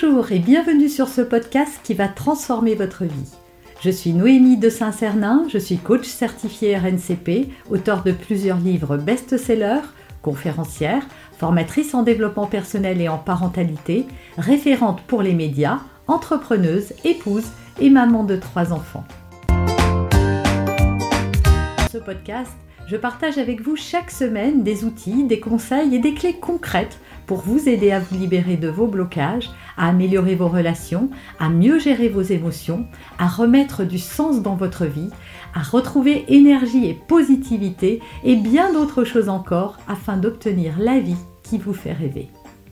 Bonjour et bienvenue sur ce podcast qui va transformer votre vie. Je suis Noémie de Saint-Cernin, je suis coach certifié RNCP, auteur de plusieurs livres best-sellers, conférencière, formatrice en développement personnel et en parentalité, référente pour les médias, entrepreneuse, épouse et maman de trois enfants. Dans ce podcast, je partage avec vous chaque semaine des outils, des conseils et des clés concrètes pour vous aider à vous libérer de vos blocages, à améliorer vos relations, à mieux gérer vos émotions, à remettre du sens dans votre vie, à retrouver énergie et positivité et bien d'autres choses encore afin d'obtenir la vie qui vous fait rêver.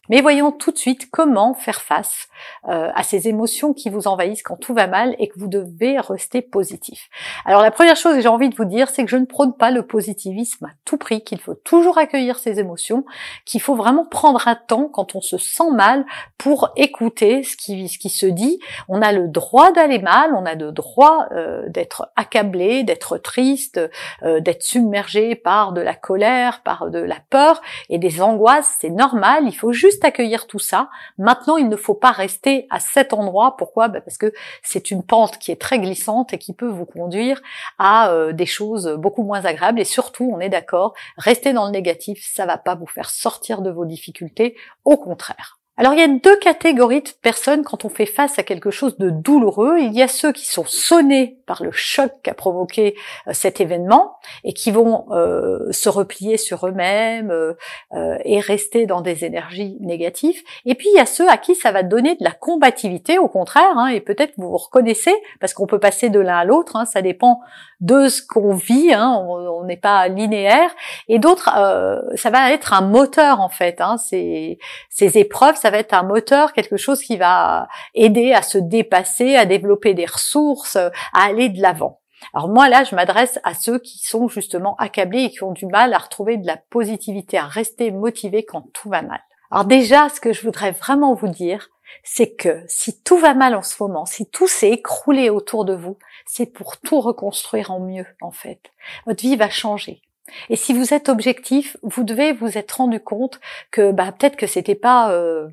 Mais voyons tout de suite comment faire face euh, à ces émotions qui vous envahissent quand tout va mal et que vous devez rester positif. Alors la première chose que j'ai envie de vous dire, c'est que je ne prône pas le positivisme à tout prix, qu'il faut toujours accueillir ces émotions, qu'il faut vraiment prendre un temps quand on se sent mal pour écouter ce qui, ce qui se dit. On a le droit d'aller mal, on a le droit euh, d'être accablé, d'être triste, euh, d'être submergé par de la colère, par de la peur et des angoisses, c'est normal, il faut juste accueillir tout ça. Maintenant, il ne faut pas rester à cet endroit. Pourquoi? Bah, Parce que c'est une pente qui est très glissante et qui peut vous conduire à euh, des choses beaucoup moins agréables. Et surtout, on est d'accord, rester dans le négatif, ça va pas vous faire sortir de vos difficultés. Au contraire. Alors il y a deux catégories de personnes quand on fait face à quelque chose de douloureux. Il y a ceux qui sont sonnés par le choc qu'a provoqué euh, cet événement et qui vont euh, se replier sur eux-mêmes euh, et rester dans des énergies négatives. Et puis il y a ceux à qui ça va donner de la combativité, au contraire, hein, et peut-être vous vous reconnaissez, parce qu'on peut passer de l'un à l'autre, hein, ça dépend de ce qu'on vit, hein, on n'est pas linéaire, et d'autres, ça va être un moteur en fait, hein, ces, ces épreuves, ça va être un moteur, quelque chose qui va aider à se dépasser, à développer des ressources, à aller de l'avant. Alors moi là, je m'adresse à ceux qui sont justement accablés et qui ont du mal à retrouver de la positivité, à rester motivés quand tout va mal. Alors déjà, ce que je voudrais vraiment vous dire, c'est que si tout va mal en ce moment, si tout s'est écroulé autour de vous, c'est pour tout reconstruire en mieux, en fait. Votre vie va changer. Et si vous êtes objectif, vous devez vous être rendu compte que bah, peut-être que c'était pas euh,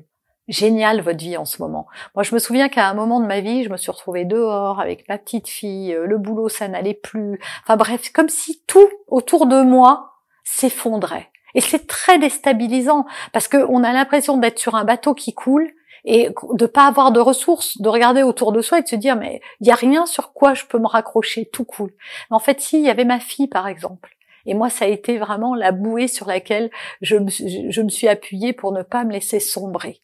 génial votre vie en ce moment. Moi, je me souviens qu'à un moment de ma vie, je me suis retrouvée dehors avec ma petite fille, euh, le boulot ça n'allait plus. Enfin bref, comme si tout autour de moi s'effondrait. Et c'est très déstabilisant parce qu'on a l'impression d'être sur un bateau qui coule et de pas avoir de ressources, de regarder autour de soi et de se dire mais il y a rien sur quoi je peux me raccrocher, tout coule. en fait, si y avait ma fille par exemple, et moi, ça a été vraiment la bouée sur laquelle je me, je me suis appuyée pour ne pas me laisser sombrer.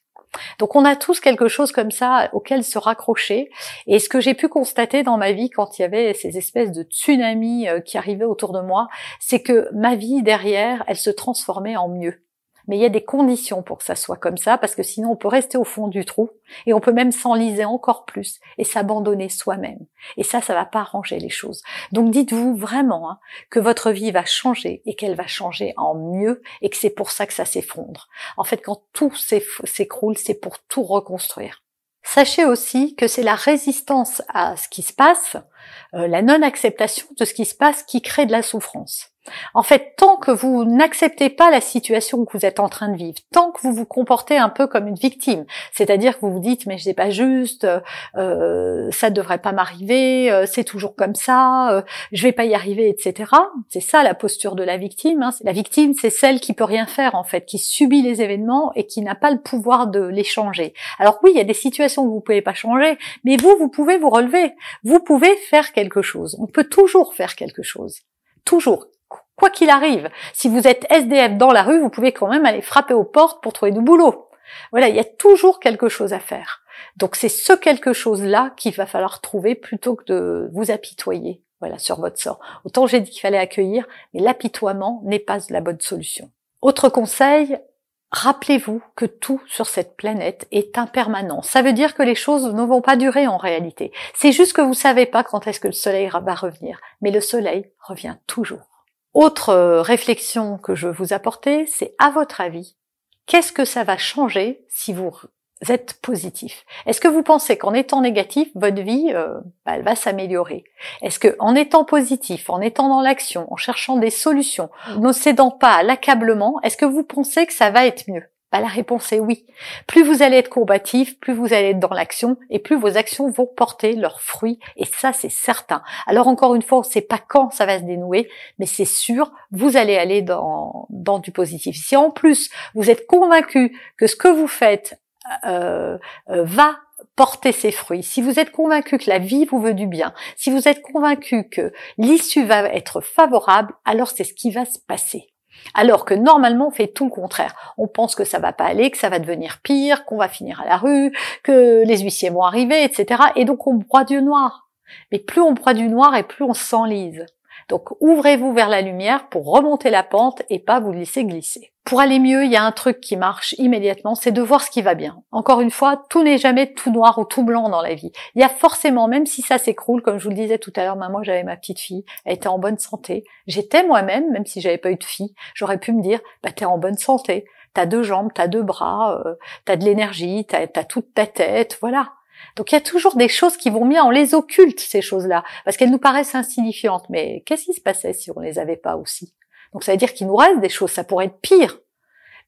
Donc on a tous quelque chose comme ça auquel se raccrocher. Et ce que j'ai pu constater dans ma vie quand il y avait ces espèces de tsunamis euh, qui arrivaient autour de moi, c'est que ma vie derrière, elle se transformait en mieux. Mais il y a des conditions pour que ça soit comme ça, parce que sinon on peut rester au fond du trou et on peut même s'enliser encore plus et s'abandonner soi-même. Et ça, ça va pas arranger les choses. Donc dites-vous vraiment hein, que votre vie va changer et qu'elle va changer en mieux et que c'est pour ça que ça s'effondre. En fait, quand tout s'écroule, c'est pour tout reconstruire. Sachez aussi que c'est la résistance à ce qui se passe, euh, la non-acceptation de ce qui se passe qui crée de la souffrance. En fait, tant que vous n'acceptez pas la situation que vous êtes en train de vivre, tant que vous vous comportez un peu comme une victime, c'est-à-dire que vous vous dites mais c'est pas juste, euh, ça devrait pas m'arriver, euh, c'est toujours comme ça, euh, je vais pas y arriver, etc. C'est ça la posture de la victime. Hein. La victime, c'est celle qui peut rien faire en fait, qui subit les événements et qui n'a pas le pouvoir de les changer. Alors oui, il y a des situations que vous pouvez pas changer, mais vous, vous pouvez vous relever. Vous pouvez faire quelque chose. On peut toujours faire quelque chose. Toujours Quoi qu'il arrive, si vous êtes SDF dans la rue, vous pouvez quand même aller frapper aux portes pour trouver du boulot. Voilà, il y a toujours quelque chose à faire. Donc c'est ce quelque chose-là qu'il va falloir trouver plutôt que de vous apitoyer voilà, sur votre sort. Autant j'ai dit qu'il fallait accueillir, mais l'apitoiement n'est pas la bonne solution. Autre conseil, Rappelez-vous que tout sur cette planète est impermanent. Ça veut dire que les choses ne vont pas durer en réalité. C'est juste que vous savez pas quand est-ce que le soleil va revenir. Mais le soleil revient toujours. Autre euh, réflexion que je vous apporter, c'est à votre avis, qu'est-ce que ça va changer si vous êtes positif? Est-ce que vous pensez qu'en étant négatif, votre vie, euh, bah, elle va s'améliorer? Est-ce que en étant positif, en étant dans l'action, en cherchant des solutions, ne cédant pas à l'accablement, est-ce que vous pensez que ça va être mieux? Bah, la réponse est oui. Plus vous allez être combatif, plus vous allez être dans l'action et plus vos actions vont porter leurs fruits et ça c'est certain. Alors encore une fois, on ne sait pas quand ça va se dénouer, mais c'est sûr, vous allez aller dans, dans du positif. Si en plus vous êtes convaincu que ce que vous faites euh, euh, va porter ses fruits, si vous êtes convaincu que la vie vous veut du bien, si vous êtes convaincu que l'issue va être favorable, alors c'est ce qui va se passer. Alors que normalement on fait tout le contraire. On pense que ça va pas aller, que ça va devenir pire, qu'on va finir à la rue, que les huissiers vont arriver, etc. Et donc on broie du noir. Mais plus on broie du noir et plus on s'enlise. Donc ouvrez-vous vers la lumière pour remonter la pente et pas vous laisser glisser. Pour aller mieux, il y a un truc qui marche immédiatement, c'est de voir ce qui va bien. Encore une fois, tout n'est jamais tout noir ou tout blanc dans la vie. Il y a forcément, même si ça s'écroule, comme je vous le disais tout à l'heure, moi j'avais ma petite fille, elle était en bonne santé. J'étais moi-même, même si j'avais pas eu de fille, j'aurais pu me dire, bah t'es en bonne santé, t'as deux jambes, t'as deux bras, euh, t'as de l'énergie, t'as as toute ta tête, voilà. Donc il y a toujours des choses qui vont bien, on les occulte ces choses-là, parce qu'elles nous paraissent insignifiantes. Mais qu'est-ce qui se passait si on les avait pas aussi? Donc ça veut dire qu'il nous reste des choses, ça pourrait être pire,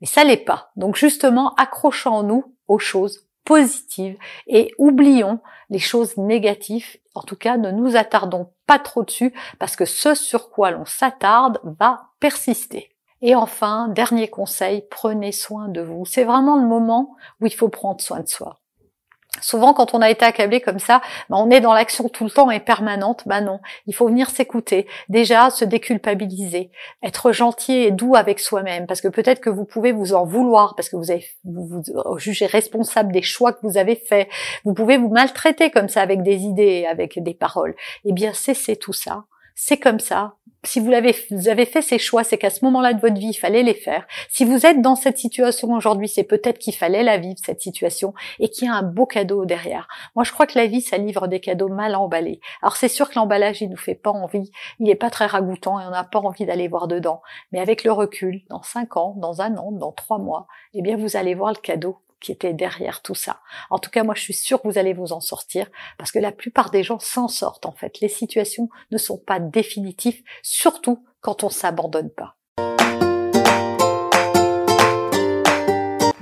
mais ça l'est pas. Donc justement, accrochons-nous aux choses positives et oublions les choses négatives. En tout cas, ne nous attardons pas trop dessus, parce que ce sur quoi l'on s'attarde va persister. Et enfin, dernier conseil, prenez soin de vous. C'est vraiment le moment où il faut prendre soin de soi. Souvent, quand on a été accablé comme ça, ben, on est dans l'action tout le temps et permanente. Ben non, il faut venir s'écouter. Déjà, se déculpabiliser, être gentil et doux avec soi-même, parce que peut-être que vous pouvez vous en vouloir, parce que vous avez vous, vous jugez responsable des choix que vous avez faits. Vous pouvez vous maltraiter comme ça avec des idées, avec des paroles. Eh bien, cessez tout ça. C'est comme ça si vous, avez, vous avez fait ces choix, c'est qu'à ce moment-là de votre vie, il fallait les faire. Si vous êtes dans cette situation aujourd'hui, c'est peut-être qu'il fallait la vivre, cette situation, et qu'il y a un beau cadeau derrière. Moi, je crois que la vie, ça livre des cadeaux mal emballés. Alors, c'est sûr que l'emballage, il nous fait pas envie, il n'est pas très ragoûtant et on n'a pas envie d'aller voir dedans. Mais avec le recul, dans cinq ans, dans un an, dans trois mois, eh bien, vous allez voir le cadeau qui était derrière tout ça. En tout cas, moi, je suis sûre que vous allez vous en sortir parce que la plupart des gens s'en sortent, en fait. Les situations ne sont pas définitives, surtout quand on s'abandonne pas.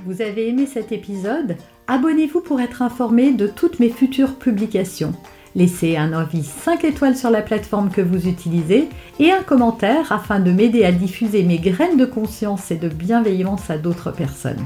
Vous avez aimé cet épisode? Abonnez-vous pour être informé de toutes mes futures publications. Laissez un avis 5 étoiles sur la plateforme que vous utilisez et un commentaire afin de m'aider à diffuser mes graines de conscience et de bienveillance à d'autres personnes.